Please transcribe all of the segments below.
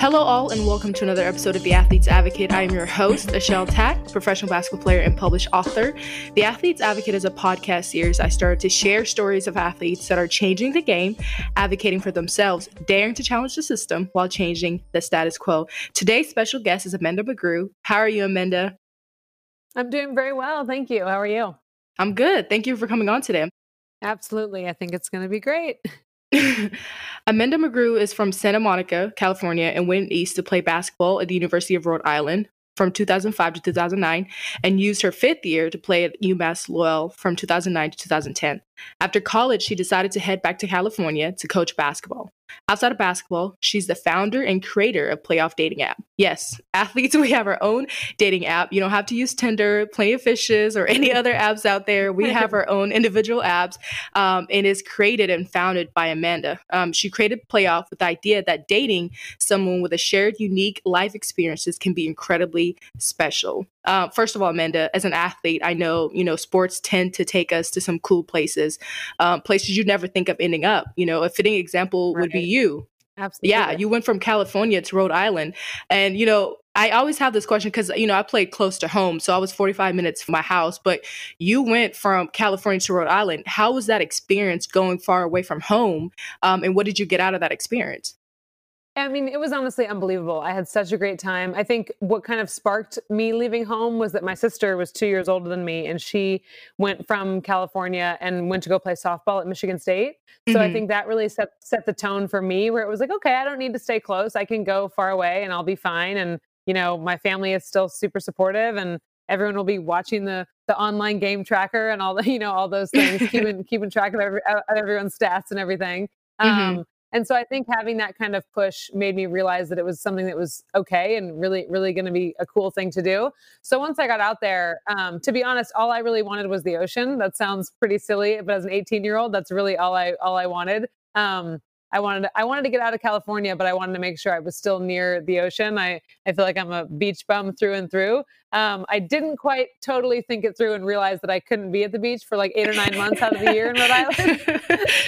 Hello, all, and welcome to another episode of The Athlete's Advocate. I am your host, Acheil Tac, professional basketball player and published author. The Athlete's Advocate is a podcast series I started to share stories of athletes that are changing the game, advocating for themselves, daring to challenge the system while changing the status quo. Today's special guest is Amanda McGrew. How are you, Amanda? I'm doing very well. Thank you. How are you? I'm good. Thank you for coming on today. Absolutely. I think it's going to be great. Amanda McGrew is from Santa Monica, California, and went east to play basketball at the University of Rhode Island from 2005 to 2009 and used her fifth year to play at UMass Lowell from 2009 to 2010. After college, she decided to head back to California to coach basketball. Outside of basketball, she's the founder and creator of Playoff Dating App. Yes, athletes, we have our own dating app. You don't have to use Tinder, Plenty of Fishes, or any other apps out there. We have our own individual apps um, and is created and founded by Amanda. Um, she created Playoff with the idea that dating someone with a shared, unique life experiences can be incredibly special. Uh, first of all, Amanda, as an athlete, I know you know sports tend to take us to some cool places, um, places you never think of ending up. You know, a fitting example right. would be you. Absolutely. Yeah, you went from California to Rhode Island, and you know, I always have this question because you know I played close to home, so I was 45 minutes from my house. But you went from California to Rhode Island. How was that experience going far away from home? Um, and what did you get out of that experience? I mean, it was honestly unbelievable. I had such a great time. I think what kind of sparked me leaving home was that my sister was two years older than me, and she went from California and went to go play softball at Michigan State. So mm-hmm. I think that really set set the tone for me, where it was like, okay, I don't need to stay close. I can go far away, and I'll be fine. And you know, my family is still super supportive, and everyone will be watching the the online game tracker and all the you know all those things, keeping keeping track of, every, of everyone's stats and everything. Mm-hmm. And so I think having that kind of push made me realize that it was something that was okay and really, really going to be a cool thing to do. So once I got out there, um, to be honest, all I really wanted was the ocean. That sounds pretty silly, but as an 18 year old, that's really all I all I wanted. Um, I wanted to, I wanted to get out of California, but I wanted to make sure I was still near the ocean. I I feel like I'm a beach bum through and through. Um, I didn't quite totally think it through and realize that I couldn't be at the beach for like eight or nine months out of the year in Rhode Island.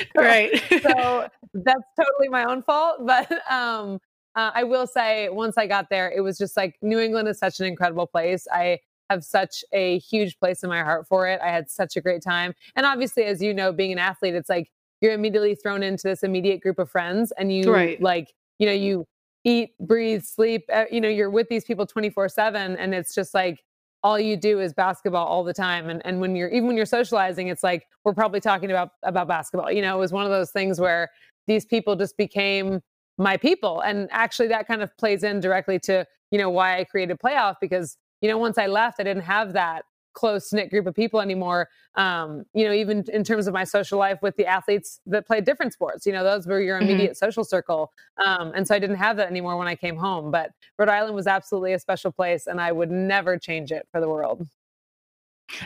right. so that's totally my own fault. But um, uh, I will say, once I got there, it was just like New England is such an incredible place. I have such a huge place in my heart for it. I had such a great time. And obviously, as you know, being an athlete, it's like you're immediately thrown into this immediate group of friends and you right. like, you know, you eat, breathe, sleep, uh, you know, you're with these people 24 7. And it's just like, all you do is basketball all the time and and when you're even when you're socializing it's like we're probably talking about about basketball you know it was one of those things where these people just became my people and actually that kind of plays in directly to you know why i created playoff because you know once i left i didn't have that close knit group of people anymore. Um, you know, even in terms of my social life with the athletes that played different sports, you know, those were your mm-hmm. immediate mm-hmm. social circle. Um, and so I didn't have that anymore when I came home. But Rhode Island was absolutely a special place, and I would never change it for the world.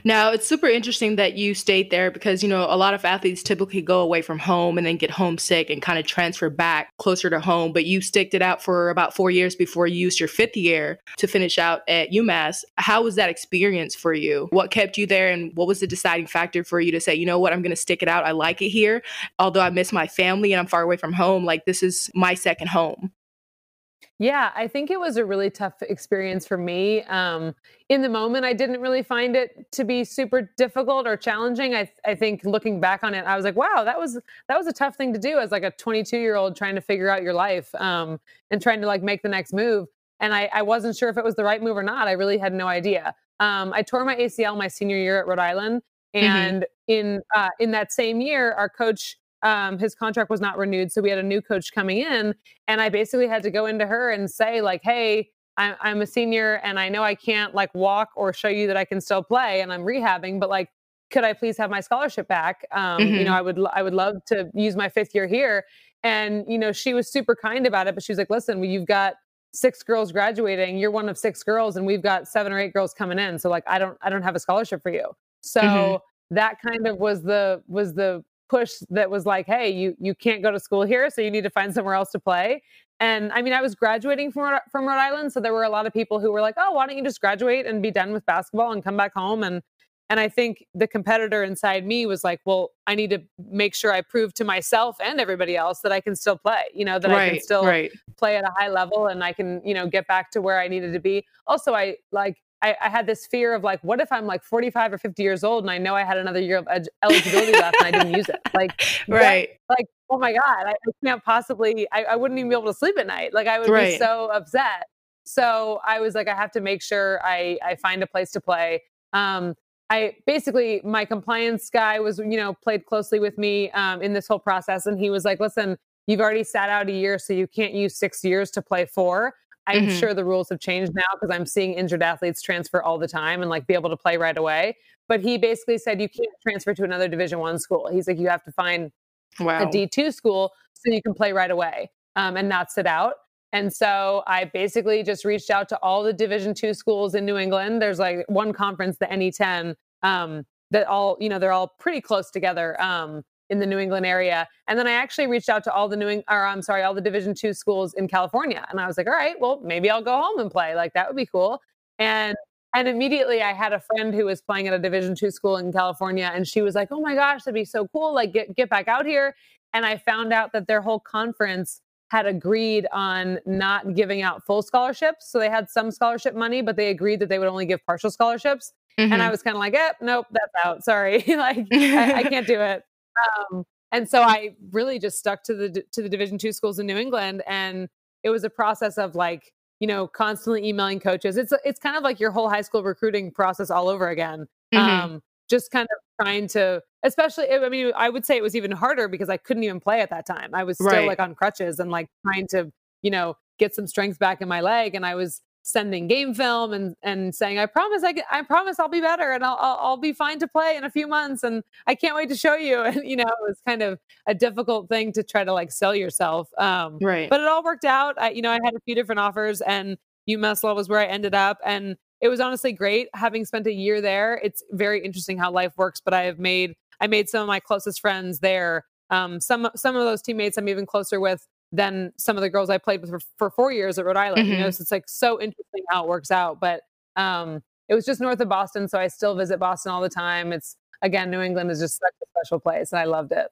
Now, it's super interesting that you stayed there because, you know, a lot of athletes typically go away from home and then get homesick and kind of transfer back closer to home. But you sticked it out for about four years before you used your fifth year to finish out at UMass. How was that experience for you? What kept you there and what was the deciding factor for you to say, you know what, I'm going to stick it out. I like it here. Although I miss my family and I'm far away from home, like this is my second home. Yeah, I think it was a really tough experience for me. Um, in the moment, I didn't really find it to be super difficult or challenging. I, I think looking back on it, I was like, wow, that was that was a tough thing to do as like a 22 year old trying to figure out your life um, and trying to like make the next move. And I, I wasn't sure if it was the right move or not. I really had no idea. Um, I tore my ACL my senior year at Rhode Island, mm-hmm. and mm-hmm. in uh, in that same year, our coach um, his contract was not renewed. So we had a new coach coming in. And I basically had to go into her and say, like, hey, I'm, I'm a senior and I know I can't like walk or show you that I can still play and I'm rehabbing, but like, could I please have my scholarship back? Um, mm-hmm. You know, mm-hmm. I would, I would love to use my fifth year here. And, you know, she was super kind about it, but she was like, listen, well, you've got six girls graduating. You're one of six girls and we've got seven or eight girls coming in. So like, I don't, I don't have a scholarship for you. So mm-hmm. that kind of was the, was the push that was like, hey, you you can't go to school here, so you need to find somewhere else to play. And I mean, I was graduating from from Rhode Island, so there were a lot of people who were like, "Oh, why don't you just graduate and be done with basketball and come back home?" And and I think the competitor inside me was like, well, I need to make sure I prove to myself and everybody else that I can still play, you know, that right, I can still right. play at a high level and I can, you know, get back to where I needed to be. Also, I like, I, I, had this fear of like, what if I'm like 45 or 50 years old and I know I had another year of ed- eligibility left and I didn't use it? Like, right. That, like, oh my God, I, I can't possibly, I, I, wouldn't even be able to sleep at night. Like, I would right. be so upset. So I was like, I have to make sure I, I find a place to play. Um, I basically my compliance guy was you know played closely with me um, in this whole process, and he was like, "Listen, you've already sat out a year, so you can't use six years to play four. I'm mm-hmm. sure the rules have changed now because I'm seeing injured athletes transfer all the time and like be able to play right away. But he basically said you can't transfer to another Division One school. He's like you have to find wow. a D two school so you can play right away um, and not sit out. And so I basically just reached out to all the Division two schools in New England. There's like one conference, the NE10, um, that all you know they're all pretty close together um, in the New England area. And then I actually reached out to all the New Eng- or I'm sorry, all the Division two schools in California, and I was like, all right, well maybe I'll go home and play. Like that would be cool. And and immediately I had a friend who was playing at a Division two school in California, and she was like, oh my gosh, that'd be so cool. Like get get back out here. And I found out that their whole conference had agreed on not giving out full scholarships. So they had some scholarship money, but they agreed that they would only give partial scholarships. Mm-hmm. And I mm-hmm. was kind of like, eh, nope, that's out. Sorry. like I, I, can't do it. Um, and so I really just stuck to the to the Division two schools in New England, and it was a process of like you know constantly emailing coaches. It's it's kind of like your whole high school recruiting process all over again. Mm-hmm. Um, just kind of trying to especially i mean i would say it was even harder because i couldn't even play at that time i was still right. like on crutches and like trying to you know get some strength back in my leg and i was sending game film and and saying i promise i, I promise i'll be better and I'll, I'll, I'll be fine to play in a few months and i can't wait to show you and you know it was kind of a difficult thing to try to like sell yourself um right but it all worked out I, you know i had a few different offers and umass lowell was where i ended up and it was honestly great having spent a year there. It's very interesting how life works, but I have made I made some of my closest friends there. Um, some some of those teammates I'm even closer with than some of the girls I played with for, for four years at Rhode Island. Mm-hmm. You know, mm-hmm. so it's like so interesting how it works out. But um, it was just north of Boston, so I still visit Boston all the time. It's again, New England is just such a special place, and I loved it.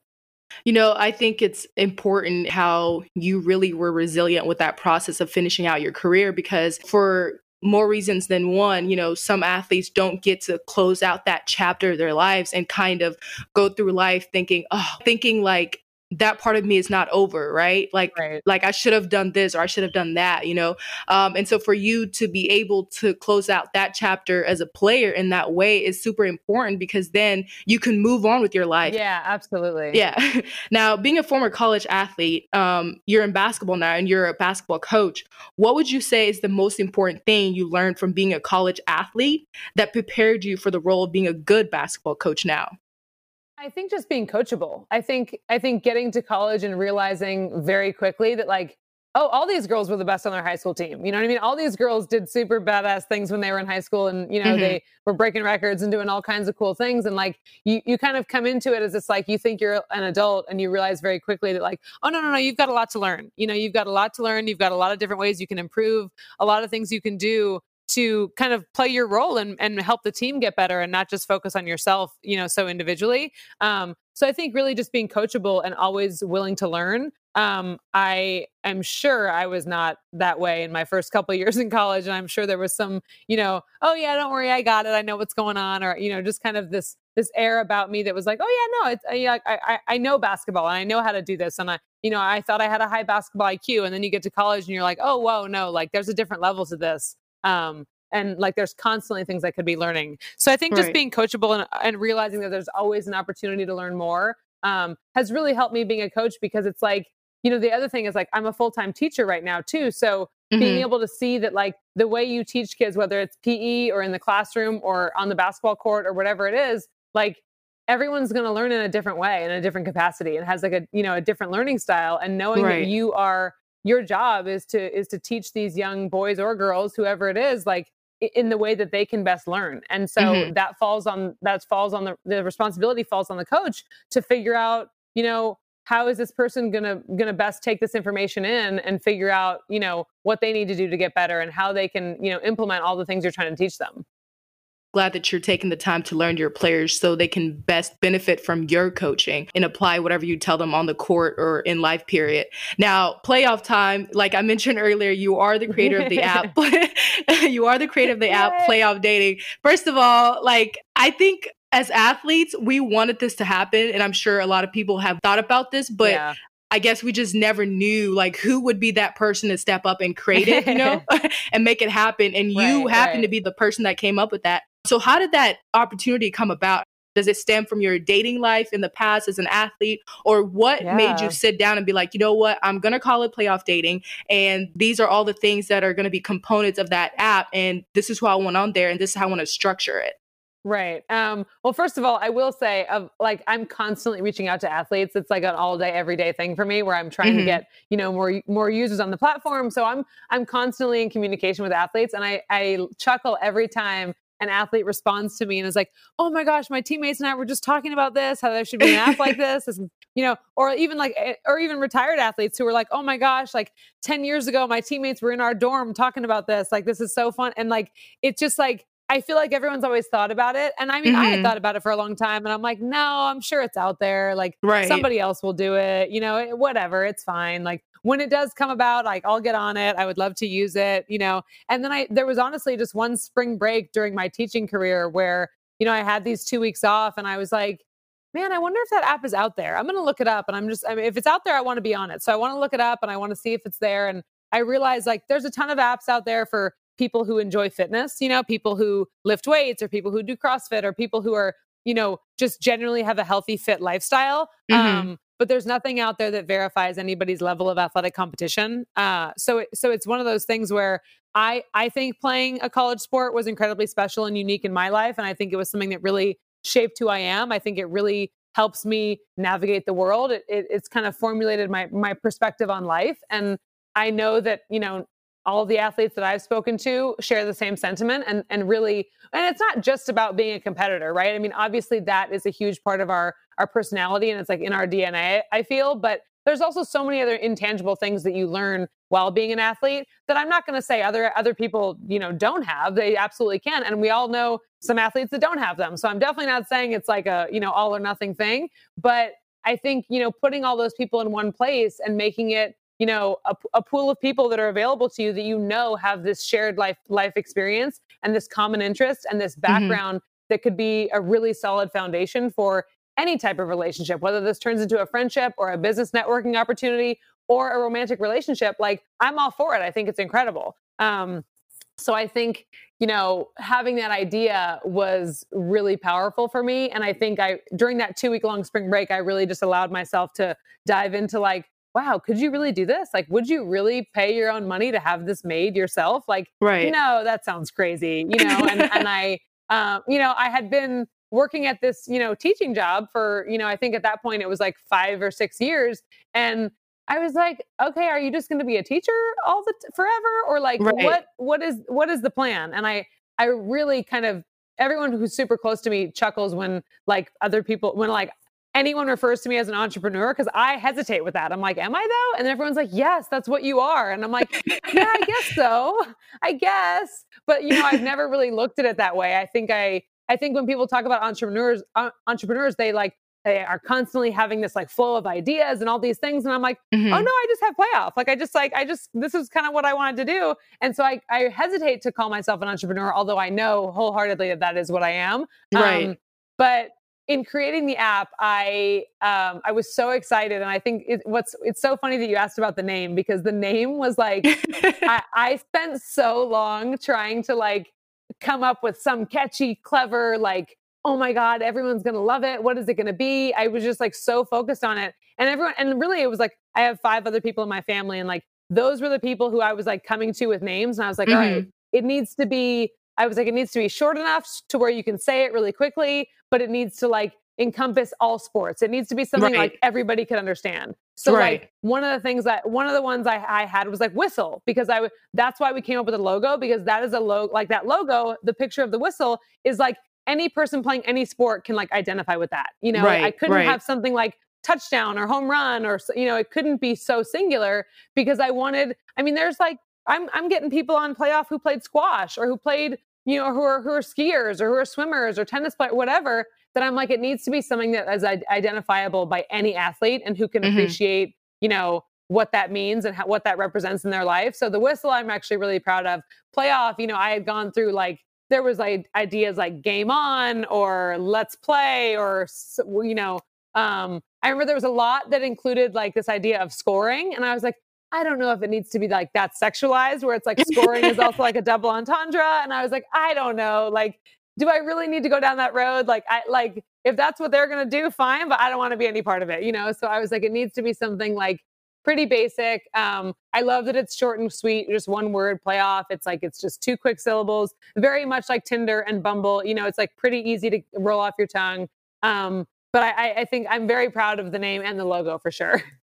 You know, I think it's important how you really were resilient with that process of finishing out your career because for more reasons than one, you know, some athletes don't get to close out that chapter of their lives and kind of go through life thinking, oh, thinking like that part of me is not over right? Like right. like i should have done this or i should have done that you know? Um, and so for you to be able to close out that chapter as a player in that way is super important because then you can move on with your life. Yeah absolutely. Yeah. Now being a former college athlete um, you're in basketball now and you're a basketball coach. What would you say is the most important thing you learned from being a college athlete that prepared you for the role of being a good basketball coach now I think just being coachable. I think I think getting to college and realizing very quickly that like oh, all these girls were the best on their high school team. You know what I mean? All these girls did super badass things when they were in high school and, you know, mm-hmm. they were breaking records and doing all kinds of cool things. And like, you, you kind of come into it as it's like, you think you're an adult and you realize very quickly that like, oh, no, no, no, you've got a lot to learn. You know, you've got a lot to learn. You've got a lot of different ways you can improve, a lot of things you can do to kind of play your role and, and help the team get better and not just focus on yourself, you know, so individually. Um, so I think really just being coachable and always willing to learn. Um, I am sure I was not that way in my first couple years in college, and I'm sure there was some, you know, oh yeah, don't worry, I got it, I know what's going on, or you know, just kind of this this air about me that was like, oh yeah, no, it's yeah, I, I I know basketball and I know how to do this, and I, you know, I thought I had a high basketball IQ, and then you get to college and you're like, oh whoa, no, like there's a different level to this. Um, and like there's constantly things I could be learning. So I think just right. being coachable and, and, realizing that there's always an opportunity to learn more um, has really helped me being a coach because it's like, you know, the other thing is like I'm a full time teacher right now too. So mm-hmm. being able to see that like the way you teach kids, whether it's PE or in the classroom or on the basketball court or whatever it is, like everyone's going to learn in a different way in a different capacity and has like a you know a different learning style and knowing right. that you are your job is to is to teach these young boys or girls whoever it is like in the way that they can best learn and so mm-hmm. that falls on that falls on the the responsibility falls on the coach to figure out you know how is this person gonna gonna best take this information in and figure out you know what they need to do to get better and how they can you know implement all the things you're trying to teach them glad that you're taking the time to learn your players so they can best benefit from your coaching and apply whatever you tell them on the court or in life period. Now, playoff time, like I mentioned earlier, you are the creator of the app. you are the creator of the app Playoff Dating. First of all, like I think as athletes, we wanted this to happen. And I'm sure a lot of people have thought about this, but yeah. I guess we just never knew like who would be that person to step up and create it, you know, and make it happen. And you right, happen right. to be the person that came up with that. So, how did that opportunity come about? Does it stem from your dating life in the past as an athlete? Or what yeah. made you sit down and be like, you know what, I'm going to call it playoff dating. And these are all the things that are going to be components of that app. And this is who I want on there. And this is how I want to structure it. Right. Um, well, first of all, I will say, of like, I'm constantly reaching out to athletes. It's like an all day, every day thing for me, where I'm trying mm-hmm. to get you know more more users on the platform. So I'm I'm constantly in communication with athletes, and I I chuckle every time an athlete responds to me and is like, "Oh my gosh, my teammates and I were just talking about this. How there should be an app like this." this you know, or even like, eh, or even retired athletes who were like, "Oh my gosh, like ten years ago, my teammates were in our dorm talking about this. Like, this is so fun." And like, it's just like I feel like everyone's always thought about it. And I mean, mm-hmm. I had mm-hmm. thought about it for a long time and I'm like, no, I'm sure it's out there. Like right. somebody else will do it, you know, whatever, it's fine. Like when it does come about, like I'll get on it. I would love to use it, you know. And then I there was honestly just one spring break during my teaching career where, you know, I had these 2 weeks off and I was like, man, I wonder if that app is out there. I'm going to look it up and I'm just I mean if it's out there, I want to be on it. So I want to look it up and I want to see if it's there and I realized like there's a ton of apps out there for people who enjoy fitness, you know, people who lift weights or people who do CrossFit or people who are, you know, just generally have a healthy, fit lifestyle. Mm-hmm. Um, but there's nothing out there that verifies anybody's level of athletic competition. Uh, so, it, so it's one of those things where I, I think playing a college sport was incredibly special and unique in my life, and I think it was something that really shaped who I am. I think it really helps me navigate the world. It, it, it's kind of formulated my my perspective on life, and I know that you know all of the athletes that I've spoken to share the same sentiment and and really and it's not just about being a competitor, right? I mean, obviously that is a huge part of our our personality and it's like in our DNA, I feel, but there's also so many other intangible things that you learn while being an athlete that I'm not going to say other other people, you know, don't have. They absolutely can and we all know some athletes that don't have them. So I'm definitely not saying it's like a, you know, all or nothing thing, but I think, you know, putting all those people in one place and making it you know a, a, pool of people that are available to you that you know have this shared life life experience and this common interest and this mm-hmm. background mm-hmm. that could be a really solid foundation for any type of relationship whether this turns into a friendship or a business networking opportunity or a romantic relationship like i'm all for it i think it's incredible um, so i think you know having that idea was really powerful for me and i think i during that two week long spring break i really just allowed myself to dive into like wow, could you really do this? Like, would you really pay your own money to have this made yourself? Like, right. no, that sounds crazy, you know? and, and I, um, you know, I had been working at this, you know, teaching job for, you know, I think at that point it was like five or six years. And I was like, okay, are you just going to be a teacher all the t- forever? Or like, right. what, what is, what is the plan? And I, I really kind of, everyone who's super close to me chuckles when like other people, when like anyone refers to me as an entrepreneur because I hesitate with that. I'm like, am I though? And everyone's like, yes, that's what you are. And I'm like, yeah, I guess so. I guess. But you know, I've never really looked at it that way. I think I I think when people talk about entrepreneurs uh, entrepreneurs they like they are constantly having this like flow of ideas and all these things and i'm like oh, mm-hmm. oh no i just have playoff like i just like i just this is kind of what i wanted to do and so i i hesitate to call myself an entrepreneur although i know wholeheartedly that that is what i am right um, but in creating the app, I um, I was so excited, and I think it, what's it's so funny that you asked about the name because the name was like I, I spent so long trying to like come up with some catchy, clever like oh my god everyone's gonna love it what is it gonna be i was just like so focused on it and everyone and really it was like i have five other people in my family and like those were the people who i was like coming to with names and i was like mm-hmm. all right mm-hmm. it needs to be I was like, it needs to be short enough to where you can say it really quickly, but it needs to like encompass all sports. It needs to be something right. like everybody could understand. So right. like one of the things that one of the ones I, I had was like whistle because I that's why we came up with a logo because that is a logo like that logo. The picture of the whistle is like any person playing any sport can like identify with that. You know, right. I couldn't have something like touchdown or home run or you know it couldn't be so singular because I wanted. I mean, there's like I'm I'm getting people on playoff who played squash or who played you know, who are who are skiers or who are swimmers or tennis players, whatever, that I'm like, it needs to be something that is identifiable by any athlete and who can mm-hmm. appreciate, you know, what that means and how, what that represents in their life. So the whistle, I'm actually really proud of. Playoff, you know, I had gone through like there was like ideas like game on or let's play or you know um, I remember there was a lot that included like this idea of scoring, and I was like, I don't know if it needs to be like that sexualized, where it's like scoring is also like a double entendre. And I was like, I don't know, like, do I really need to go down that road? Like, I like if that's what they're gonna do, fine, but I don't want to be any part of it, you know. So I was like, it needs to be something like pretty basic. Um, I love that it's short and sweet, just one word playoff. It's like it's just two quick syllables, very much like Tinder and Bumble. You know, it's like pretty easy to roll off your tongue. Um, but I, I think I'm very proud of the name and the logo for sure.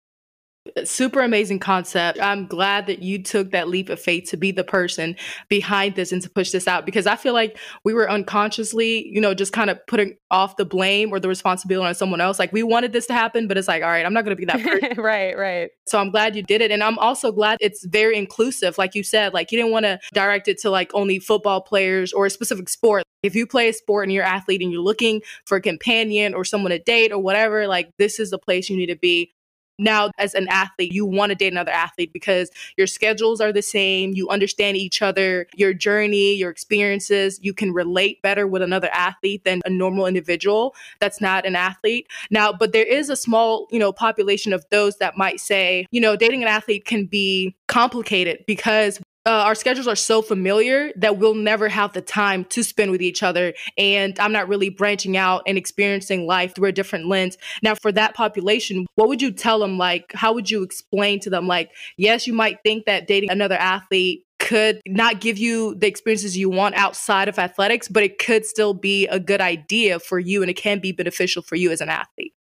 super amazing concept. I'm glad that you took that leap of faith to be the person behind this and to push this out because I feel like we were unconsciously, you know, just kind of putting off the blame or the responsibility on someone else. Like we wanted this to happen, but it's like, all right, I'm not going to be that person. right, right. So I'm glad you did it. And I'm also glad it's very inclusive. Like you said, like you didn't want to direct it to like only football players or a specific sport. If you play a sport and you're an athlete and you're looking for a companion or someone to date or whatever, like this is the place you need to be now as an athlete you want to date another athlete because your schedules are the same you understand each other your journey your experiences you can relate better with another athlete than a normal individual that's not an athlete. Now but there is a small you know population of those that might say you know dating an athlete can be complicated because uh, our schedules are so familiar that we'll never have the time to spend with each other. And I'm not really branching out and experiencing life through a different lens. Now, for that population, what would you tell them? Like, how would you explain to them? Like, yes, you might think that dating another athlete could not give you the experiences you want outside of athletics, but it could still be a good idea for you and it can be beneficial for you as an athlete.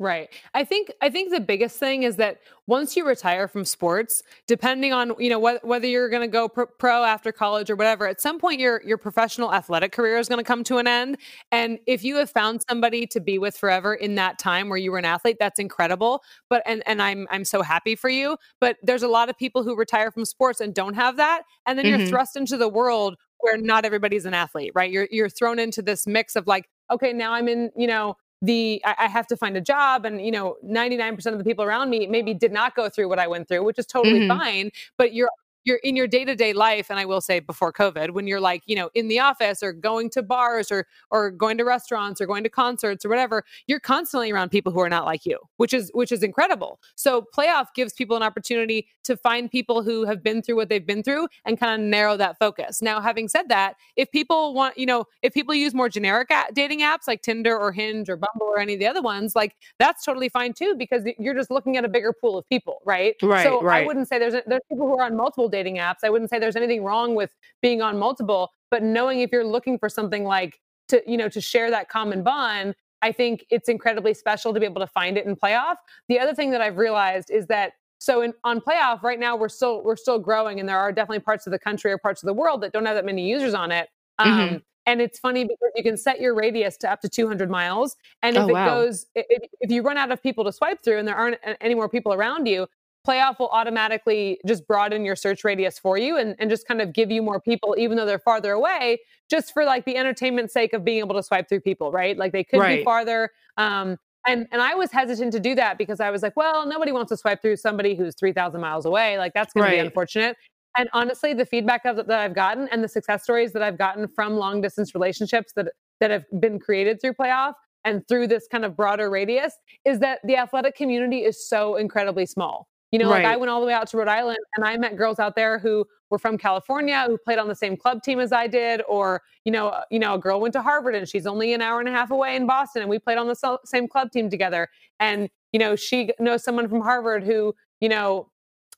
Right. I think I think the biggest thing is that once you retire from sports, depending on you know wh- whether you're going to go pro-, pro after college or whatever, at some point your your professional athletic career is going to come to an end. And if you have found somebody to be with forever in that time where you were an athlete, that's incredible. But and and I'm I'm so happy for you. But there's a lot of people who retire from sports and don't have that, and then mm-hmm. you're thrust into the world where not everybody's an athlete, right? You're you're thrown into this mix of like, okay, now I'm in you know the I, I, have to find a job and you know 99% of the people around me maybe did not go through what i went through which is totally mm-hmm. fine but you're you're in your day-to-day life and i will say before covid when you're like you know in the office or going to bars or or going to restaurants or going to concerts or whatever you're constantly around people who are not like you which is which is incredible. So playoff gives people an opportunity to find people who have been through what they've been through and kind of narrow that focus. Now having said that if people want you know if people use more generic dating apps like tinder or hinge or bumble or any of the other ones like that's totally fine too because you're just looking at a bigger pool of people right? Right so right. i wouldn't say there's a, there's people who are on multiple dating apps. I wouldn't say there's anything wrong with being on multiple, but knowing if you're looking for something like to, you know, to share that common bond, I think it's incredibly special to be able to find it in playoff. The other thing that I've realized is that so in, on playoff right now we're still we're still growing and there are definitely parts of the country or parts of the world that don't have that many users on it. Um, mm-hmm. And it's funny because you can set your radius to up to 200 miles. And if oh, wow. it goes, if, if you run out of people to swipe through and there aren't any more people around you, playoff will automatically just broaden your search radius for you and, and just kind of give you more people even though they're farther away just for like the entertainment sake of being able to swipe through people right like they could right. be farther um, and and I was hesitant to do that because I was like, well, nobody wants to swipe through somebody who's 3,000 miles away. Like that's going right. to be unfortunate. And honestly, the feedback of, that I've gotten and the success stories that I've gotten from long distance relationships that that have been created through playoff and through this kind of broader radius is that the athletic community is so incredibly small. You know, right. like I went all the way out to Rhode Island and I met girls out there who were from California who played on the same club team as I did, or you know, uh, you know, a girl went to Harvard and she's only an hour and a half away in Boston, and we played on the same club team together. And you know, she knows someone from Harvard who you know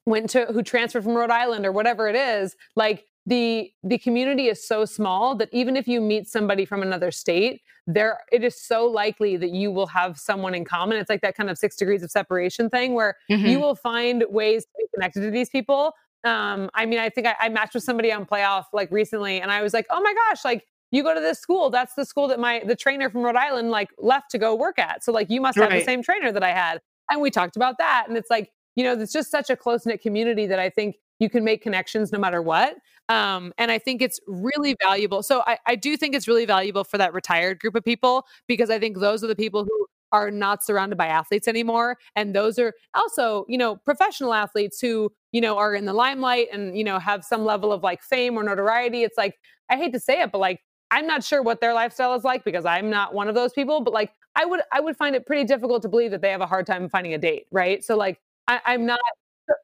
went to who transferred from Rhode Island or whatever it is. Like the the community is so small that even if you meet somebody from another state there it is so likely that you will have someone in common. It's like that kind of six degrees of separation thing where mm-hmm. you will find ways to be connected to these people. Um i mean i think I, I matched with somebody on playoff like recently and i was like oh my gosh like you go to this school. That's the school that my the trainer from rhode island like left to go work at. So like you must have right. the same trainer that i had. And we talked about that and it's like you know it's just such a close knit community that i think you can make connections no matter what Um, and I think it's really valuable. So I, I do think it's really valuable for that retired group of people because I think those are the people who are not surrounded by athletes anymore. And those are also, you know, professional athletes who, you know, are in the limelight and, you know, have some level of like fame or notoriety. It's like, I hate to say it, but like, I'm not sure what their lifestyle is like because I'm not one of those people, but like, I would, I would find it pretty difficult to believe that they have a hard time finding a date. Right. So like, I, I'm not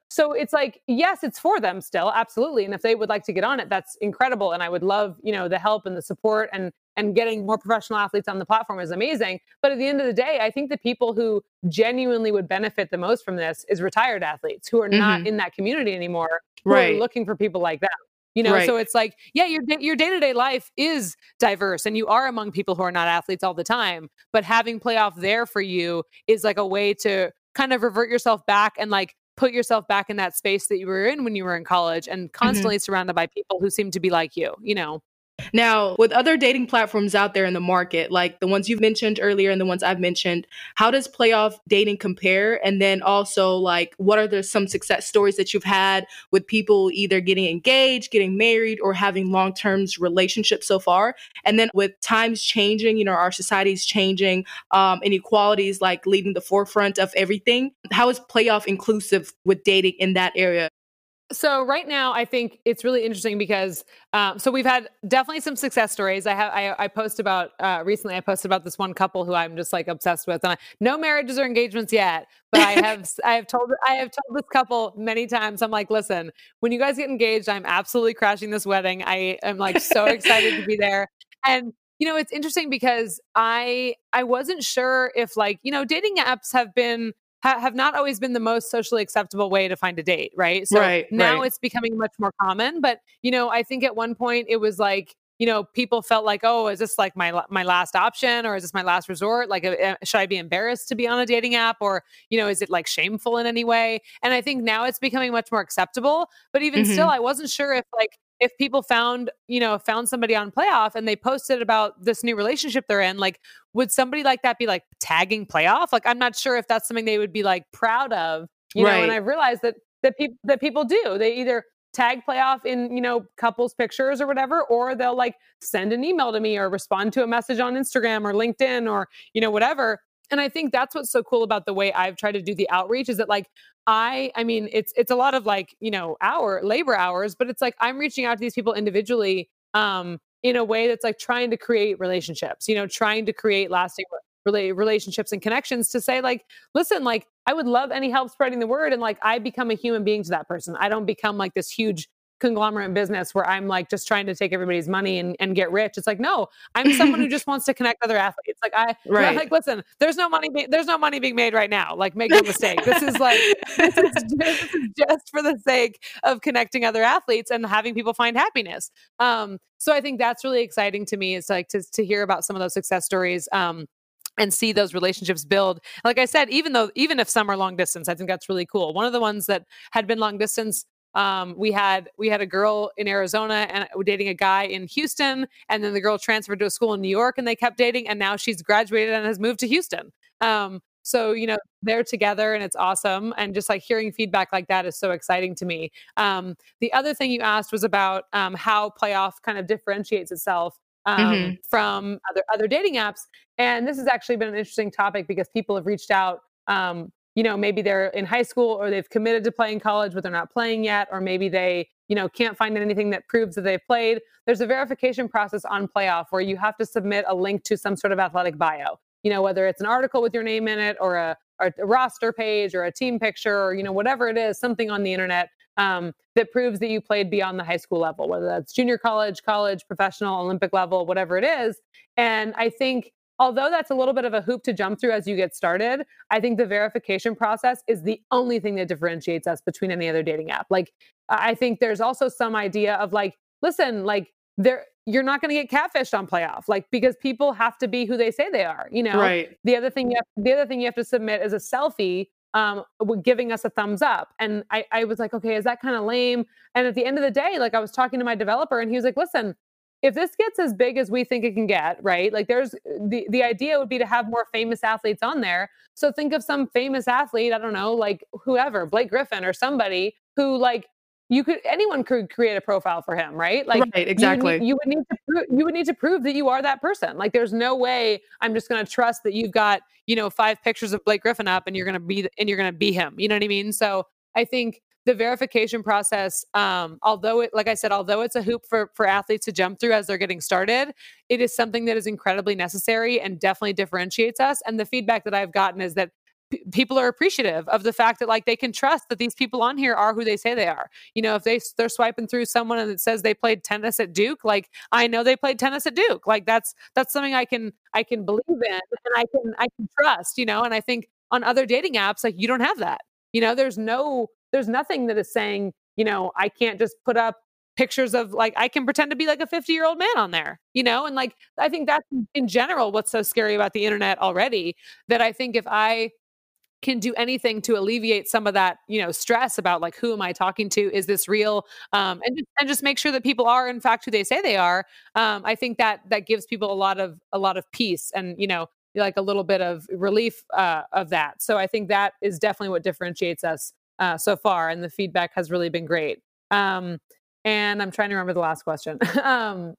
so it's like yes it's for them still absolutely and if they would like to get on it that's incredible and i would love you know the help and the support and and getting more professional athletes on the platform is amazing but at the end of the day i think the people who genuinely would benefit the most from this is retired athletes who are mm-hmm. not in that community anymore right. looking for people like them you know right. so it's like yeah your your day-to-day life is diverse and you are among people who are not athletes all the time but having playoff there for you is like a way to kind of revert yourself back and like put yourself back in that space that you were in when you were in college and mm-hmm. constantly mm-hmm. surrounded by people who seem to be like you, you know. Now, with other dating platforms out there in the market, like the ones you've mentioned earlier and the ones I've mentioned, how does playoff dating compare? And then also, like, what are the some success stories that you've had with people either getting engaged, getting married, or having long term relationships so far? And then with times changing, you know, our society's changing, um, inequalities like leading the forefront of everything. How is playoff inclusive with dating in that area? So right now, I think it's really interesting because um, so we've had definitely some success stories. I have I, I post about uh, recently. I posted about this one couple who I'm just like obsessed with, and I, no marriages or engagements yet. But I have I have told I have told this couple many times. I'm like, listen, when you guys get engaged, I'm absolutely crashing this wedding. I am like so excited to be there, and you know it's interesting because I I wasn't sure if like you know dating apps have been ha- have not always been the most socially acceptable way to find a date, right? So right, now right. it's becoming much more common. But you know, I think at one point it was like you know people felt like oh is this like my my last option or is this my last resort like uh, should i be embarrassed to be on a dating app or you know is it like shameful in any way and i think now it's becoming much more acceptable but even mm-hmm. still i wasn't sure if like if people found you know found somebody on playoff and they posted about this new relationship they're in like would somebody like that be like tagging playoff like i'm not sure if that's something they would be like proud of you right. know and i realized that that people that people do they either tag playoff in you know couples pictures or whatever or they'll like send an email to me or respond to a message on instagram or linkedin or you know whatever and i think that's what's so cool about the way i've tried to do the outreach is that like I I mean it's it's a lot of like, you know, hour labor hours, but it's like I'm reaching out to these people individually um in a way that's like trying to create relationships, you know, trying to create lasting relationships and connections to say like listen like i would love any help spreading the word and like i become a human being to that person. I don't become like this huge conglomerate business where I'm like just trying to take everybody's money and, and get rich. It's like, no, I'm someone who just wants to connect other athletes. Like I, right. like, listen, there's no money, there's no money being made right now. Like make no mistake. this is like, this is, just, this is just for the sake of connecting other athletes and having people find happiness. Um, so I think that's really exciting to me. It's like to, to hear about some of those success stories. Um, and see those relationships build. Like I said, even though even if some are long distance, I think that's really cool. One of the ones that had been long distance um, we had we had a girl in Arizona and dating a guy in Houston, and then the girl transferred to a school in New York, and they kept dating, and now she's graduated and has moved to Houston. Um, so you know they're together, and it's awesome. And just like hearing feedback like that is so exciting to me. Um, the other thing you asked was about um, how playoff kind of differentiates itself. Um, mm-hmm. From other other dating apps, and this has actually been an interesting topic because people have reached out um, you know, maybe they're in high school or they've committed to playing college, but they're not playing yet, or maybe they, you know, can't find anything that proves that they've played. There's a verification process on playoff where you have to submit a link to some sort of athletic bio. You know, whether it's an article with your name in it or a, a roster page or a team picture or, you know, whatever it is, something on the internet um, that proves that you played beyond the high school level, whether that's junior college, college, professional, Olympic level, whatever it is. And I think although that's a little bit of a hoop to jump through as you get started, I think the verification process is the only thing that differentiates us between any other dating app. Like, I think there's also some idea of like, listen, like, there, you're not going to get catfished on playoff, like because people have to be who they say they are. You know, right. The other thing you have, the other thing you have to submit is a selfie um, giving us a thumbs up. And I, I was like, okay, is that kind of lame? And at the end of the day, like I was talking to my developer and he was like, listen, if this gets as big as we think it can get, right? Like there's uh, the the idea would be to have more famous athletes on there. So think of some famous athlete, I don't know, like whoever, Blake Griffin or somebody who like you could anyone could create a profile for him, right? Like right, exactly. You, you would need to prove, you would need to prove that you are that person. Like there's no way I'm just going to trust that you've got you know five pictures of Blake Griffin up and you're going to be and you're going to be him. You know what I mean? So I think the verification process, um, although it, like I said, although it's a hoop for for athletes to jump through as they're getting started, it is something that is incredibly necessary and definitely differentiates us. And the feedback that I've gotten is that people are appreciative of the fact that like they can trust that these people on here are who they say they are. You know, if they they're swiping through someone and it says they played tennis at Duke, like I know they played tennis at Duke. Like that's that's something I can I can believe in and I can I can trust. You know, and I think on other dating apps, like you don't have that. You know, there's no there's nothing that is saying, you know, I can't just put up pictures of like I can pretend to be like a 50 year old man on there, you know? And like I think that's in general what's so scary about the internet already that I think if I can do anything to alleviate some of that you know stress about like who am i talking to? Is this real? Um, and just, and just make sure that people are in fact who they say they are. Um, i think that that gives people a lot of a lot of peace and you know like a little bit of relief uh, of that. So i think that is definitely what differentiates us uh, so far, and the feedback has really been great. Um, and I'm trying to remember the last question. um,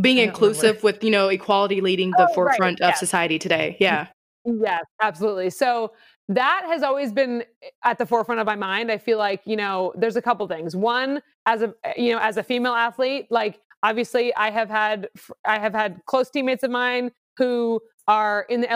Being inclusive with you know equality leading the oh, forefront right. of yes. society today. Yeah. Yes, absolutely. So that has always been at the forefront of my mind. I feel like, you know, there's a couple things. One, as a you know, as a female athlete, like obviously I have had I have had close teammates of mine who are in the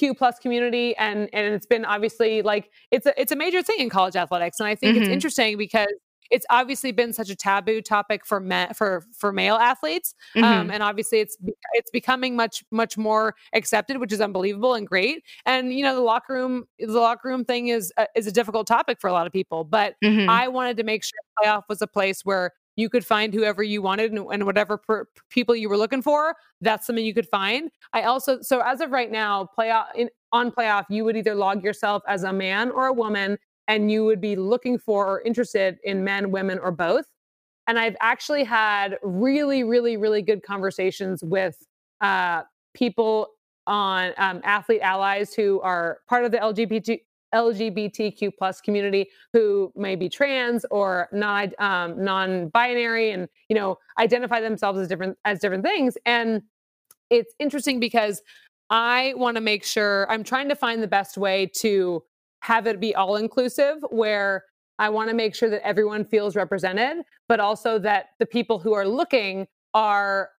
LGBTQ plus community, and and it's been obviously like it's a it's a major thing in college athletics, and I think mm-hmm. it's interesting because it's obviously been such a taboo topic for men for for male athletes um, mm-hmm. um, and obviously it's it's becoming much much more accepted which is unbelievable and great and you know the locker room the locker room thing is uh, is a difficult topic for a lot of people but mm-hmm. i wanted to make sure playoff was a place where you could find whoever you wanted and, and whatever per, people you were looking for that's something you could find. I also so as of right now playoff in, on playoff you would either log yourself as a man or a woman and you would be looking for or interested in men women or both. And i've actually had really really really good conversations with uh, people on um, athlete allies who are part of the lgbt LGBTQ plus community who may be trans or non um, non-binary and you know identify themselves as different as different things. And it's interesting because I want to make sure I'm trying to find the best way to have it be all inclusive where I want to make sure that everyone feels represented, but also that the people who are looking are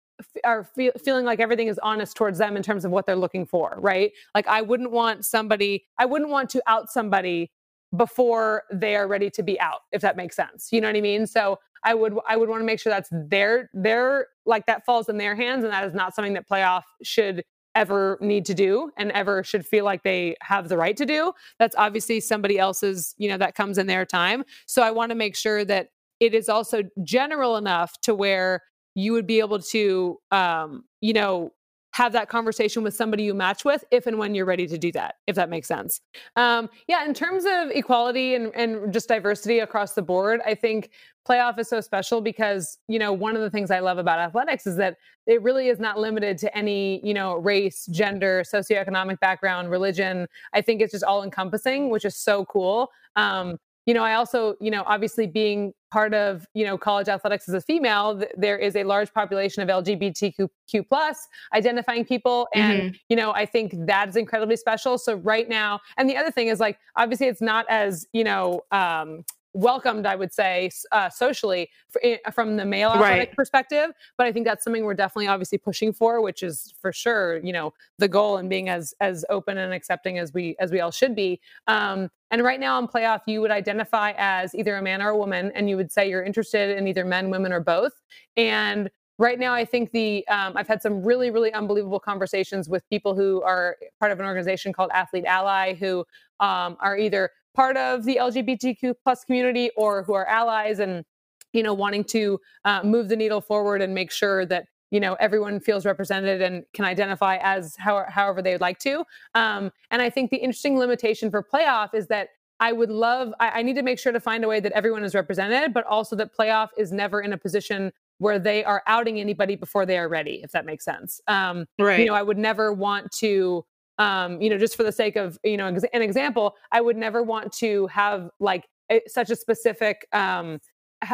are fe- feeling like everything is honest towards them in terms of what they're looking for, right? Like I wouldn't want somebody, I wouldn't want to out somebody before they are ready to be out, if that makes sense. You know what I mean? So I would I would want to make sure that's their their like that falls in their hands and that is not something that playoff should ever need to do and ever should feel like they have the right to do. That's obviously somebody else's, you know, that comes in their time. So I want to make sure that it is also general enough to where you would be able to um, you know have that conversation with somebody you match with if and when you're ready to do that if that makes sense. Um, yeah in terms of equality and, and just diversity across the board i think playoff is so special because you know one of the things i love about athletics is that it really is not limited to any you know race gender socioeconomic background religion. I think it's just all encompassing which is so cool. Um, you know, I also, you know, obviously being part of, you know, college athletics as a female, th- there is a large population of LGBTQ plus identifying people. And, mm-hmm. you know, I think that is incredibly special. So right now, and the other thing is like, obviously it's not as, you know, um, welcomed, I would say, uh, socially for, from the male athletic right. perspective. But I think that's something we're definitely obviously pushing for, which is for sure, you know, the goal and being as as open and accepting as we as we all should be. Um, and right now on playoff, you would identify as either a man or a woman, and you would say you're interested in either men, women, or both. And right now i think the um, i've had some really really unbelievable conversations with people who are part of an organization called athlete ally who um, are either part of the LGBTQ plus community or who are allies and you know wanting to uh, move the needle forward and make sure that you know everyone feels represented and can identify as how, however they would like to. Um, and i think the interesting limitation for playoff is that i would love I, I need to make sure to find a way that everyone is represented but also that playoff is never in a position where they are outing anybody before they are ready if that makes sense. Um, right. you know i would never want to um, you know, just for the sake of, you know, an example, I would never want to have like a, such a specific um,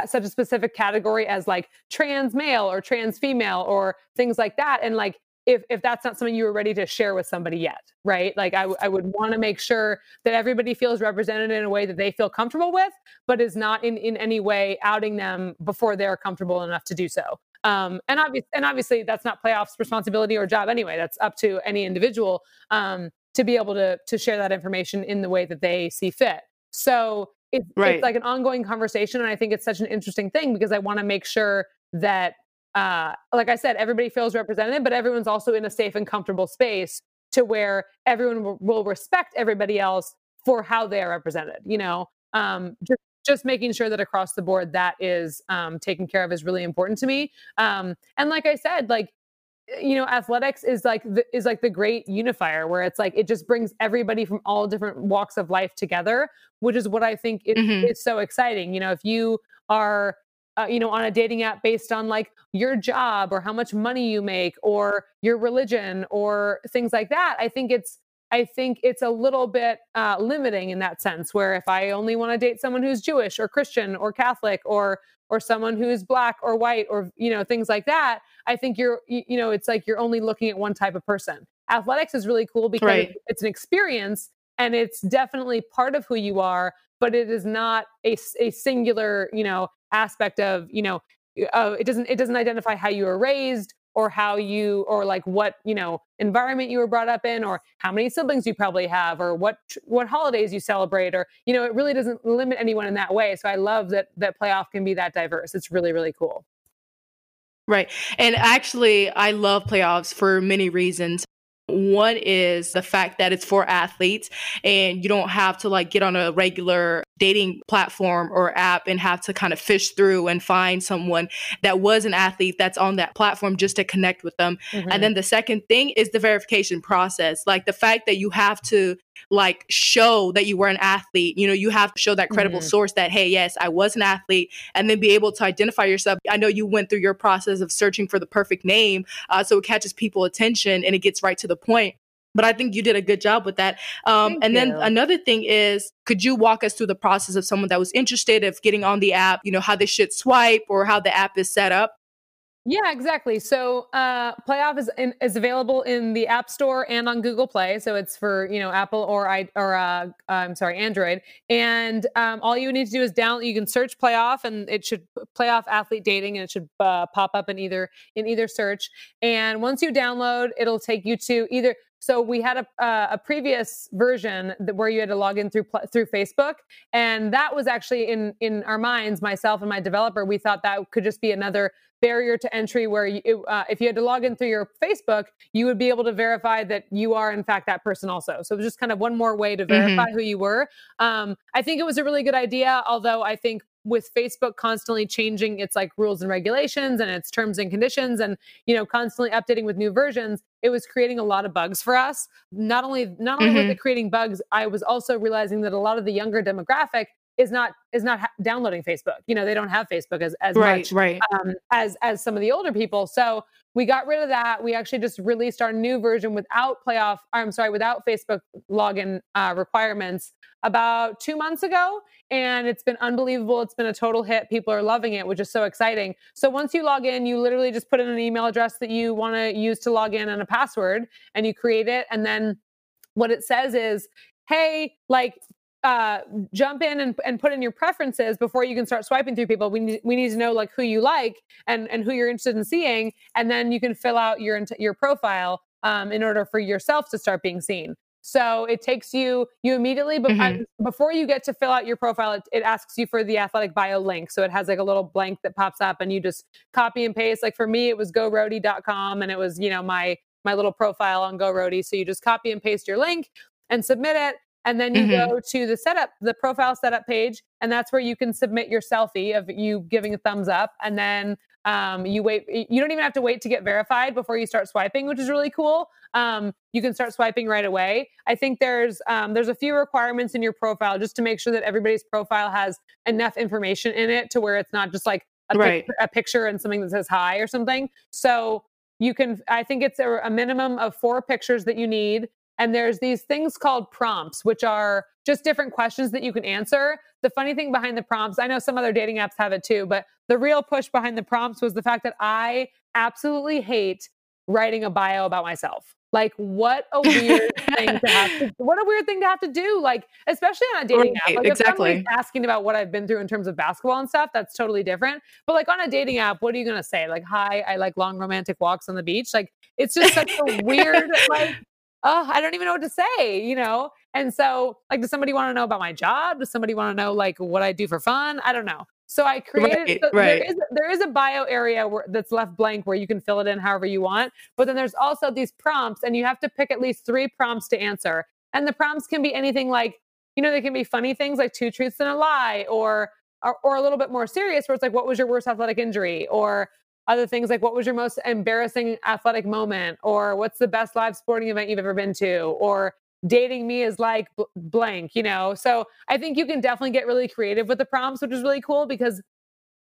such a specific category as like trans male or trans female or things like that. And like if if that's not something you were ready to share with somebody yet right? Like I, w- I would want to make sure that everybody feels represented in a way that they feel comfortable with but is not in in any way outing them before they're comfortable enough to do so um, and obviously and obviously that's not playoffs responsibility or job anyway that's up to any individual um, to be able to to share that information in the way that they see fit so it's, right. it's like an ongoing conversation and i think it's such an interesting thing because i want to make sure that uh, like I said, everybody feels represented, but everyone's also in a safe and comfortable space to where everyone will, will respect everybody else for how they are represented. You know, um, just just making sure that across the board that is um, taken care of is really important to me. Um, and like I said, like you know, athletics is like the, is like the great unifier where it's like it just brings everybody from all different walks of life together, which is what I think it, mm-hmm. it's so exciting. You know, if you are uh, you know, on a dating app based on like your job or how much money you make or your religion or things like that. I think it's I think it's a little bit uh, limiting in that sense. Where if I only want to date someone who's Jewish or Christian or Catholic or or someone who's black or white or you know things like that, I think you're you know it's like you're only looking at one type of person. Athletics is really cool because right. it's an experience and it's definitely part of who you are, but it is not a, a singular you know aspect of you know uh, it doesn't it doesn't identify how you were raised or how you or like what you know environment you were brought up in or how many siblings you probably have or what what holidays you celebrate or you know it really doesn't limit anyone in that way. So i love that that playoff can be that diverse. It's really really cool. Right. And actually i love playoffs for many reasons. One is the fact that it's for athletes and you don't have to like get on a regular dating platform or app and have to kind of fish through and find someone that was an athlete that's on that platform just to connect with them. Mm-hmm. And then the second thing is the verification process. Like the fact that you have to like show that you were an athlete, you know, you have to show that credible mm-hmm. source that hey, yes, I was an athlete and then be able to identify yourself. I know you went through your process of searching for the perfect name uh, so it catches people attention and it gets right to the point but I think you did a good job with that. Um, and then another thing is, could you walk us through the process of someone that was interested of getting on the app? You know how they should swipe or how the app is set up. Yeah, exactly. So uh, Playoff is in, is available in the App Store and on Google Play. So it's for you know Apple or I or uh, I'm sorry Android. And um, all you need to do is download. You can search Playoff, and it should Playoff Athlete Dating, and it should uh, pop up in either in either search. And once you download, it'll take you to either so we had a, uh, a previous version that, where you had to log in through through Facebook, and that was actually in in our minds, myself and my developer, we thought that could just be another barrier to entry where you, uh, if you had to log in through your Facebook, you would be able to verify that you are in fact that person also. So it was just kind of one more way to verify mm-hmm. who you were. Um, I think it was a really good idea, although I think with Facebook constantly changing its like rules and regulations and its terms and conditions and you know constantly updating with new versions it was creating a lot of bugs for us not only not only mm-hmm. was it creating bugs i was also realizing that a lot of the younger demographic is not is not ha- downloading facebook you know they don't have facebook as as right, much right. Um, as as some of the older people so we got rid of that. We actually just released our new version without playoff, I'm sorry, without Facebook login uh, requirements about two months ago. And it's been unbelievable. It's been a total hit. People are loving it, which is so exciting. So once you log in, you literally just put in an email address that you want to use to log in and a password, and you create it. And then what it says is, hey, like uh, jump in and, and put in your preferences before you can start swiping through people. We need, we need to know like who you like and, and who you're interested in seeing. And then you can fill out your, your profile um, in order for yourself to start being seen. So it takes you, you immediately, mm-hmm. before you get to fill out your profile, it, it, asks you for the athletic bio link. So it has like a little blank that pops up and you just copy and paste. Like for me, it was gorhody.com and it was, you know, my, my little profile on GoRhody. So you just copy and paste your link and submit it. And then you mm-hmm. go to the setup, the profile setup page, and that's where you can submit your selfie of you giving a thumbs up. And then um, you wait, you don't even have to wait to get verified before you start swiping, which is really cool. Um, you can start swiping right away. I think there's um, there's a few requirements in your profile just to make sure that everybody's profile has enough information in it to where it's not just like a, right. a picture and something that says hi or something. So you can, I think it's a, a minimum of four pictures that you need. And there's these things called prompts, which are just different questions that you can answer the funny thing behind the prompts, I know some other dating apps have it too, but the real push behind the prompts was the fact that I absolutely hate writing a bio about myself. Like, what a weird thing to have to, what a weird thing to have to do. Like, especially on a dating right, app. Like, exactly. if asking about what I've been through in terms of basketball and stuff, that's totally different. But like on a dating app, what are you going to say? Like, hi, I like long romantic walks on the beach. Like, it's just such a weird, like, oh, I don't even know what to say, you know? And so, like, does somebody want to know about my job? Does somebody want to know, like, what I do for fun? I don't know. So I created right, so right. There, is, there is a bio area where, that's left blank where you can fill it in however you want. But then there's also these prompts, and you have to pick at least three prompts to answer. And the prompts can be anything like, you know, they can be funny things like two truths and a lie, or or, or a little bit more serious, where it's like, what was your worst athletic injury, or other things like what was your most embarrassing athletic moment, or what's the best live sporting event you've ever been to, or dating me is like blank, you know? So I think you can definitely get really creative with the prompts, which is really cool because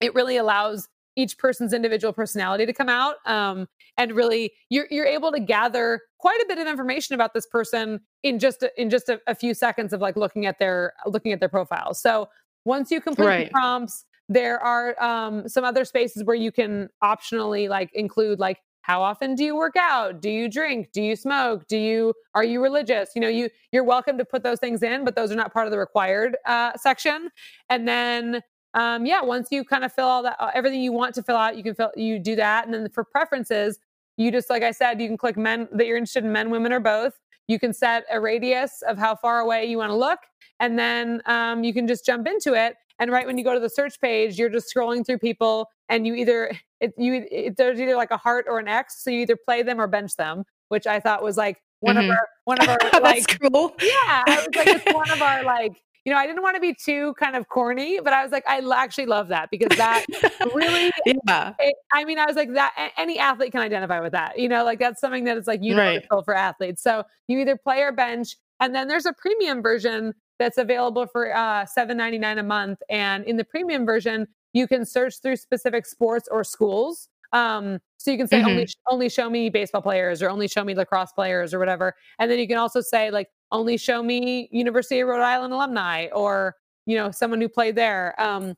it really allows each person's individual personality to come out um, and really you're, you're able to gather quite a bit of information about this person in just a, in just a, a few seconds of like looking at their looking at their profile so once you complete right. the prompts there are um, some other spaces where you can optionally like include like how often do you work out? Do you drink? Do you smoke? Do you are you religious? You know you you're welcome to put those things in but those are not part of the required uh, section. And then um, yeah once you kind of fill all that uh, everything you want to fill out you can fill you do that. And then for preferences you just like i said you can click men that you're interested in men women or both. You can set a radius of how far away you want to look and then um, you can just jump into it and right when you go to the search page you're just scrolling through people and you either it, you it, there's either like a heart or an X, so you either play them or bench them, which I thought was like one mm-hmm. of our one of our like cool. Yeah, I was like it's one of our like you know, I didn't want to be too kind of corny, but I was like, I actually love that because that really, yeah. It, I mean, I was like that. Any athlete can identify with that. You know, like that's something that is like universal right. for athletes. So you either play or bench, and then there's a premium version that's available for uh, seven ninety nine a month. And in the premium version, you can search through specific sports or schools. Um, so you can say mm-hmm. only only show me baseball players or only show me lacrosse players or whatever. And then you can also say like only show me University of Rhode Island alumni or you know someone who played there. Um,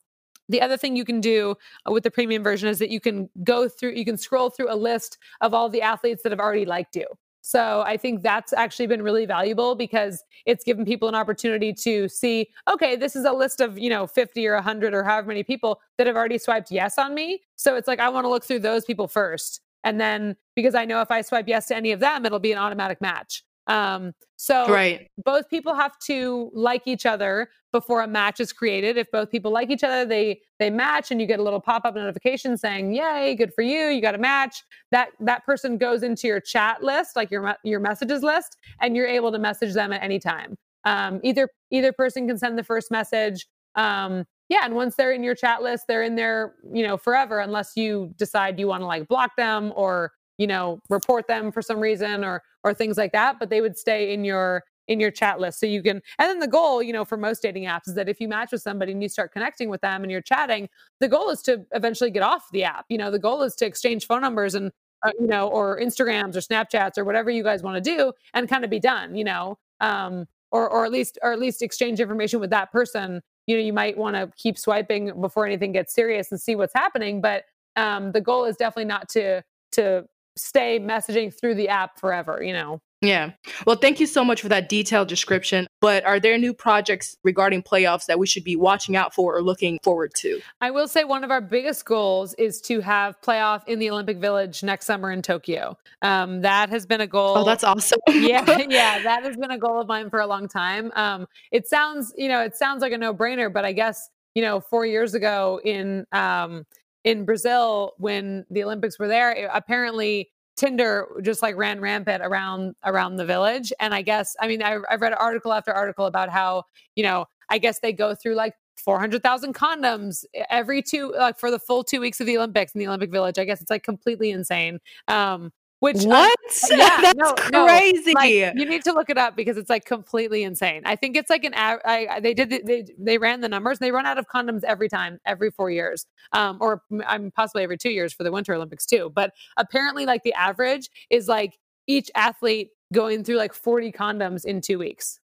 the other thing you can do uh, with the premium version is that you can go through, you can scroll through a list of all the athletes that have already liked you. So I think that's actually been really valuable because it's given people an opportunity to see, okay, this is a list of, you know, 50 or 100 or however many people that have already swiped yes on me. So it's like, I want to look through those people first. And then because I know if I swipe yes to any of them, it'll be an automatic match. Um, so right. both people have to like each other before a match is created. If both people like each other, they they match and you get a little pop-up notification saying, "Yay, good for you, you got a match." That that person goes into your chat list, like your your messages list, and you're able to message them at any time. Um, either either person can send the first message. Um, yeah, and once they're in your chat list, they're in there, you know, forever unless you decide you want to like block them or you know report them for some reason or or things like that but they would stay in your in your chat list. So you can and then the goal you know for most dating apps is that if you match with somebody and you start connecting with them and you're chatting the goal is to eventually get off the app. You know the goal is to exchange phone numbers and uh, you know or instagrams or snapchats or whatever you guys want to do and kind of be done you know um or or at least or at least exchange information with that person. You know you might want to keep swiping before anything gets serious and see what's happening but um the goal is definitely not to to stay messaging through the app forever, you know? Yeah. Well, thank you so much for that detailed description. But are there new projects regarding playoffs that we should be watching out for or looking forward to? I will say one of our biggest goals is to have playoff in the Olympic Village next summer in Tokyo. Um, that has been a goal. Oh, that's awesome. yeah, yeah, that has been a goal of mine for a long time. Um, it sounds, you know, it sounds like a no-brainer, but I guess you know, four years ago in um, in Brazil when the Olympics were there, it, apparently Tinder just like ran rampant around around the village. And I guess I mean I, I've read article after article about how you know I guess they go through like 400,000 condoms every two like for the full 2 weeks of the Olympics in the Olympic Village. I guess it's like completely insane. Um which what? yeah, that's no, crazy. No, like, you need to look it up because it's like completely insane. I think it's like an. I, they did they they ran the numbers. They run out of condoms every time, every four years, um, or I'm possibly every two years for the Winter Olympics too. But apparently, like the average is like each athlete going through like 40 condoms in two weeks.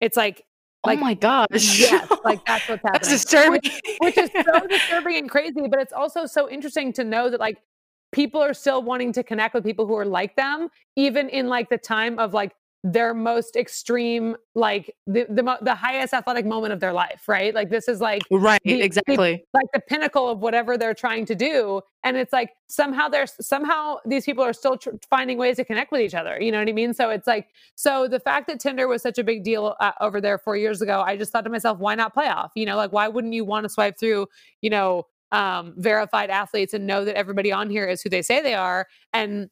It's like Like, oh my gosh. Yes, like that's what's happening. That's disturbing. Which, which is so disturbing and crazy, but it's also so interesting to know that like people are still wanting to connect with people who are like them, even in like the time of like their most extreme like the, the the highest athletic moment of their life right? Like this is like right the, exactly. the, like the pinnacle of whatever they're trying to do and it's like somehow there's somehow these people are still tr- finding ways to connect with each other you know what i mean? So it's like so the fact that tinder was such a big deal uh, over there 4 years ago i just thought to myself why not playoff? You know like why wouldn't you want to swipe through you know um, verified athletes and know that everybody on here is who they say they are and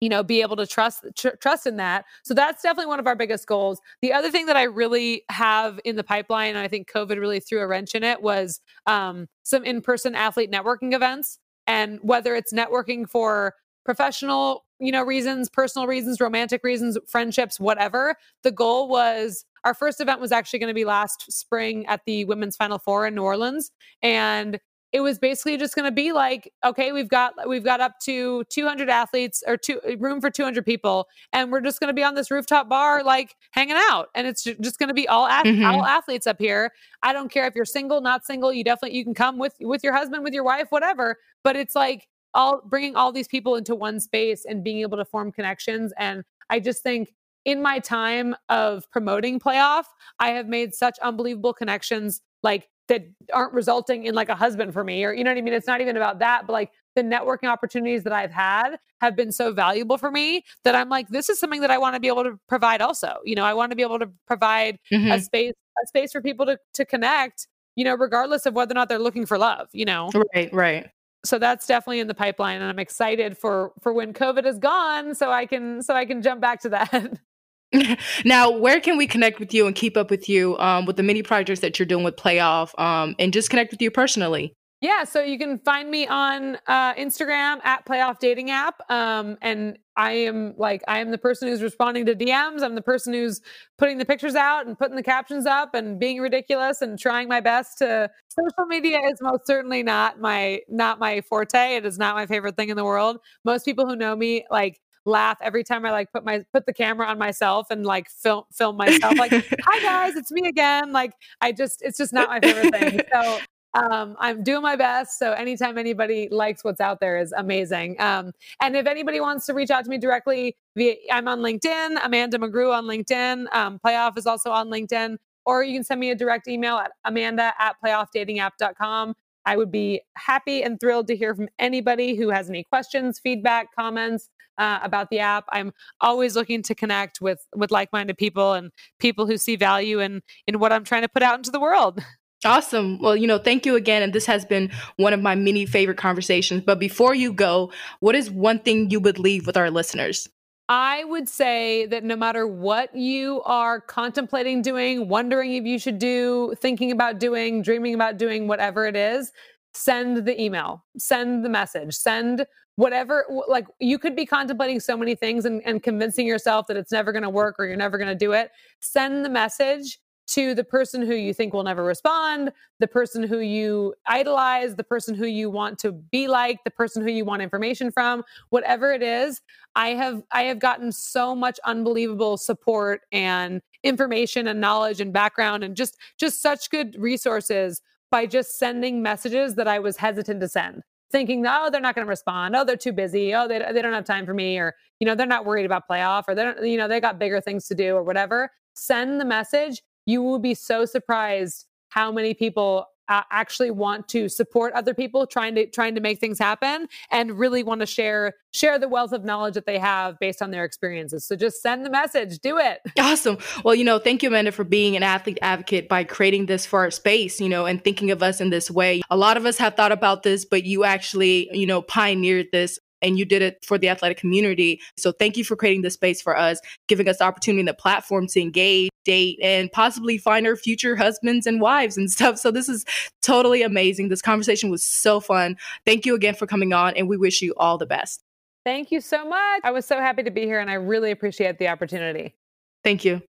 you know be able to trust tr- trust in that. So that's definitely one of our biggest goals. The other thing that i really have in the pipeline and i think covid really threw a wrench in it was um, some in-person athlete networking events. And whether it's networking for professional you know reasons personal reasons romantic reasons friendships whatever the goal was our first event was actually going to be last spring at the women's final four in new orleans. And it was basically just going to be like okay we've got we've got up to 200 athletes or two room for 200 people and we're just going to be on this rooftop bar like hanging out and it's just going to be all ath- mm-hmm. all athletes up here i don't care if you're single not single you definitely you can come with with your husband with your wife whatever but it's like all bringing all these people into one space and being able to form connections and i just think in my time of promoting playoff i have made such unbelievable connections like that aren't resulting in like a husband for me or you know what I mean? It's not even about that but like the networking opportunities that I've had have been so valuable for me that I'm like this is something that I want to be able to provide also you know? I want to be able to provide mm-hmm. a space a space for people to to connect you know regardless of whether or not they're looking for love you know? Right right. So that's definitely in the pipeline and I'm excited for for when covid is gone so I can so I can jump back to that now, where can we connect with you and keep up with you um, with the many projects that you're doing with Playoff um, and just connect with you personally? Yeah, so you can find me on uh, Instagram at Playoff Dating App, um, and I am like I am the person who's responding to DMs. I'm the person who's putting the pictures out and putting the captions up and being ridiculous and trying my best to. Social media is most certainly not my not my forte. It is not my favorite thing in the world. Most people who know me like laugh every time I like put my put the camera on myself and like film film myself like hi guys it's me again like I just it's just not my favorite thing so um, I'm doing my best. So anytime anybody likes what's out there is amazing. Um, and if anybody wants to reach out to me directly, via, I'm on LinkedIn, Amanda McGrew on LinkedIn. Um, Playoff is also on LinkedIn. Or you can send me a direct email at amanda at playoffdatingapp.com. I would be happy and thrilled to hear from anybody who has any questions, feedback, comments, uh, about the app. I'm always looking to connect with with like-minded people and people who see value in in what I'm trying to put out into the world. Awesome. Well, you know, thank you again. And this has been one of my many favorite conversations. But before you go, what is one thing you would leave with our listeners? I would say that no matter what you are contemplating doing, wondering if you should do, thinking about doing, dreaming about doing, whatever it is, send the email, send the message, send whatever like you could be contemplating so many things and, and convincing yourself that it's never going to work or you're never going to do it. Send the message to the person who you think will never respond the person who you idolize the person who you want to be like the person who you want information from whatever it is i have i have gotten so much unbelievable support and information and knowledge and background and just just such good resources by just sending messages that i was hesitant to send thinking, oh, they're not going to respond. Oh, they're too busy. Oh, they, they don't have time for me. Or, you know, they're not worried about playoff or they don't, you know, they got bigger things to do or whatever. Send the message. You will be so surprised how many people uh, actually want to support other people trying to trying to make things happen and really want to share share the wealth of knowledge that they have based on their experiences. So just send the message. Do it. Awesome. Well you know thank you amanda for being an athlete advocate by creating this for our space you know and thinking of us in this way. A lot of us have thought about this but you actually you know pioneered this and you did it for the athletic community. So thank you for creating this space for us, giving us the opportunity and the platform to engage, date, and possibly find our future husbands and wives and stuff. So this is totally amazing. This conversation was so fun. Thank you again for coming on, and we wish you all the best. Thank you so much. I was so happy to be here, and I really appreciate the opportunity. Thank you.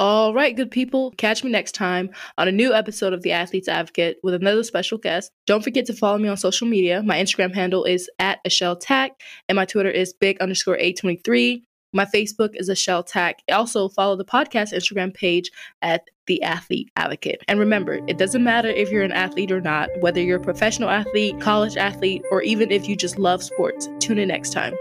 All right, good people. Catch me next time on a new episode of The Athlete's Advocate with another special guest. Don't forget to follow me on social media. My Instagram handle is at Acheil Tac, and my Twitter is big underscore A23. My Facebook is Acheil Tac. Also, follow the podcast Instagram page at The Athlete Advocate. And remember, it doesn't matter if you're an athlete or not, whether you're a professional athlete, college athlete, or even if you just love sports. Tune in next time.